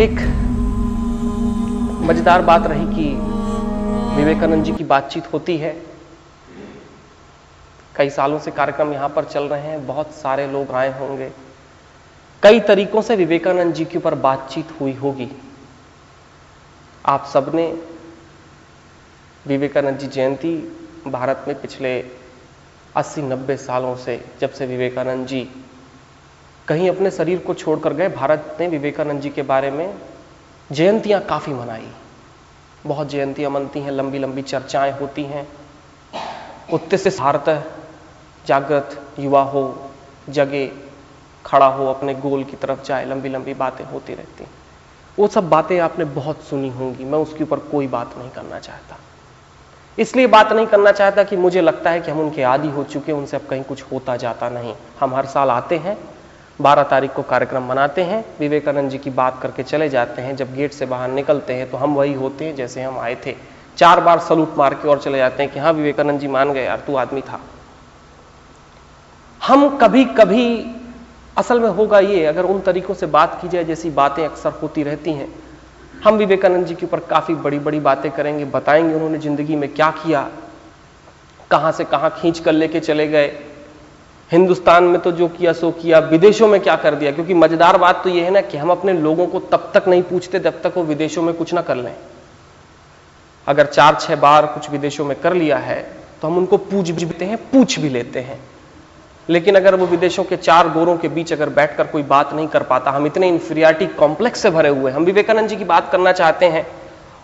एक मज़ेदार बात रही कि विवेकानंद जी की बातचीत होती है। कई सालों से कार्यक्रम यहाँ पर चल रहे हैं, बहुत सारे लोग आए होंगे। कई तरीकों से विवेकानंद जी के ऊपर बातचीत हुई होगी। आप सबने विवेकानंद जी जयंती भारत में पिछले 80-90 सालों से जब से विवेकानंद जी कहीं अपने शरीर को छोड़कर गए। भारत ने विवेकानंद जी के बारे में जयंतियाँ काफ़ी मनाई। बहुत जयंतियाँ मनती हैं, लंबी लंबी चर्चाएँ होती हैं। उत्ते भारत जागृत युवा हो, जगे, खड़ा हो, अपने गोल की तरफ़ जाए, लंबी लंबी बातें होती रहती। हैं वो सब बातें आपने बहुत सुनी होंगी, मैं उसके ऊपर कोई बात नहीं करना चाहता। इसलिए बात नहीं करना चाहता कि मुझे लगता है कि हम उनके आदि हो चुके उनसे अब कहीं कुछ होता जाता नहीं। हम हर साल आते हैं 12 तारीख को कार्यक्रम मनाते हैं, विवेकानंद जी की बात करके चले जाते हैं, जब गेट से बाहर निकलते हैं तो हम वही होते हैं जैसे हम आए थे। चार बार सलूट मार के और चले जाते हैं कि हाँ विवेकानंद जी मान गए यार, तू आदमी था। हम कभी कभी असल में होगा ये, अगर उन तरीकों से बात की जाए, जैसी बातें अक्सर होती रहती हैं, हम विवेकानंद जी के ऊपर काफ़ी बड़ी बड़ी बातें करेंगे, बताएँगे उन्होंने ज़िंदगी में क्या किया, कहाँ से कहाँ खींच कर लेके चले गए हिंदुस्तान में तो जो किया, सो किया, विदेशों में क्या कर दिया? क्योंकि मज़ेदार बात तो यह है ना कि हम अपने लोगों को तब तक नहीं पूछते जब तक वो विदेशों में कुछ ना कर लें। अगर चार, छह बार कुछ विदेशों में कर लिया है तो हम उनको पूछ भी हैं, पूछ भी लेते हैं। लेकिन अगर वो विदेशों के चार गोरों के बीच अगर बैठकर कोई बात नहीं कर पाता, हम इतने इंफीरियरिटी कॉम्प्लेक्स से भरे हुए हम विवेकानंद जी की बात करना चाहते हैं।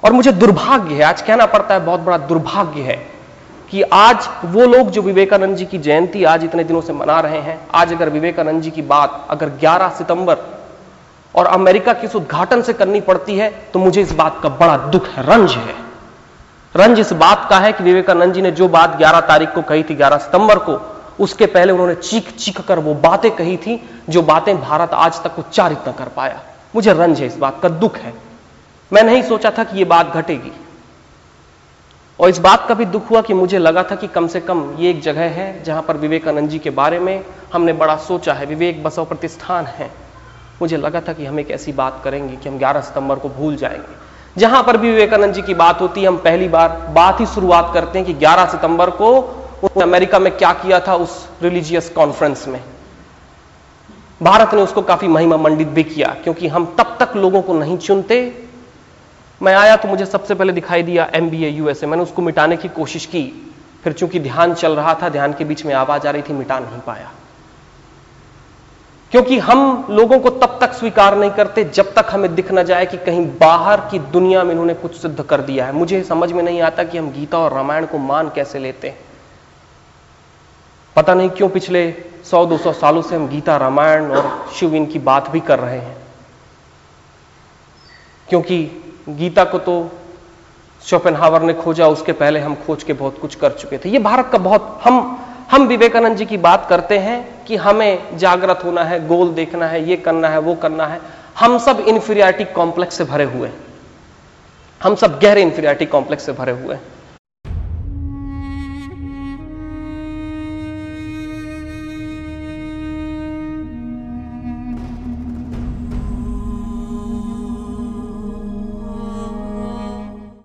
और मुझे दुर्भाग्य है, आज कहना पड़ता है, बहुत बड़ा दुर्भाग्य है कि आज वो लोग जो विवेकानंद जी की जयंती आज इतने दिनों से मना रहे हैं, आज अगर विवेकानंद जी की बात अगर 11 सितंबर और अमेरिका के इस उद्घाटन से करनी पड़ती है तो मुझे इस बात का बड़ा दुख है, रंज है। रंज इस बात का है कि विवेकानंद जी ने जो बात 11 तारीख को कही थी 11 सितंबर को, उसके पहले उन्होंने चीख चीख कर वो बातें कही थी, जो बातें भारत आज तक उच्चारित न कर पाया। मुझे रंज है इस बात का दुख है। मैं नहीं सोचा था कि ये बात घटेगी। और इस बात का भी दुख हुआ कि मुझे लगा था कि कम से कम ये एक जगह है जहाँ पर विवेकानंद जी के बारे में हमने बड़ा सोचा है। विवेक बसव प्रतिष्ठान है। मुझे लगा था कि हम एक ऐसी बात करेंगे कि हम 11 सितंबर को भूल जाएँगे। जहाँ पर भी विवेकानंद जी की बात होती है, हम पहली बार बात ही शुरुआत करते हैं कि 11 सितंबर को अमेरिका में क्या किया था उस रिलीजियस कॉन्फ्रेंस में। भारत ने उसको काफ़ी महिमा मंडित भी किया, क्योंकि हम तब तक लोगों को नहीं चुनते मैं आया तो मुझे सबसे पहले दिखाई दिया एम बी ए यूएसए मैंने उसको मिटाने की कोशिश की। फिर चूँकि ध्यान चल रहा था, ध्यान के बीच में आवाज़ आ रही थी, मिटा नहीं पाया। क्योंकि हम लोगों को तब तक स्वीकार नहीं करते जब तक हमें दिख ना जाए कि कहीं बाहर की दुनिया में इन्होंने कुछ सिद्ध कर दिया है। मुझे समझ में नहीं आता कि हम गीता और रामायण को मान कैसे लेते हैं। पता नहीं क्यों पिछले 100-200 सालों से हम गीता, रामायण और शिव इनकी बात भी कर रहे हैं। क्योंकि गीता को तो शोपेनहावर ने खोजा, उसके पहले हम खोज के बहुत कुछ कर चुके थे। ये भारत का बहुत, हम हम विवेकानंद जी की बात करते हैं कि हमें जागृत होना है, गोल देखना है, ये करना है, वो करना है। हम सब इंफीरियरिटी कॉम्प्लेक्स से भरे हुए हैं। हम सब गहरे इंफीरियरिटी कॉम्प्लेक्स से भरे हुए हैं।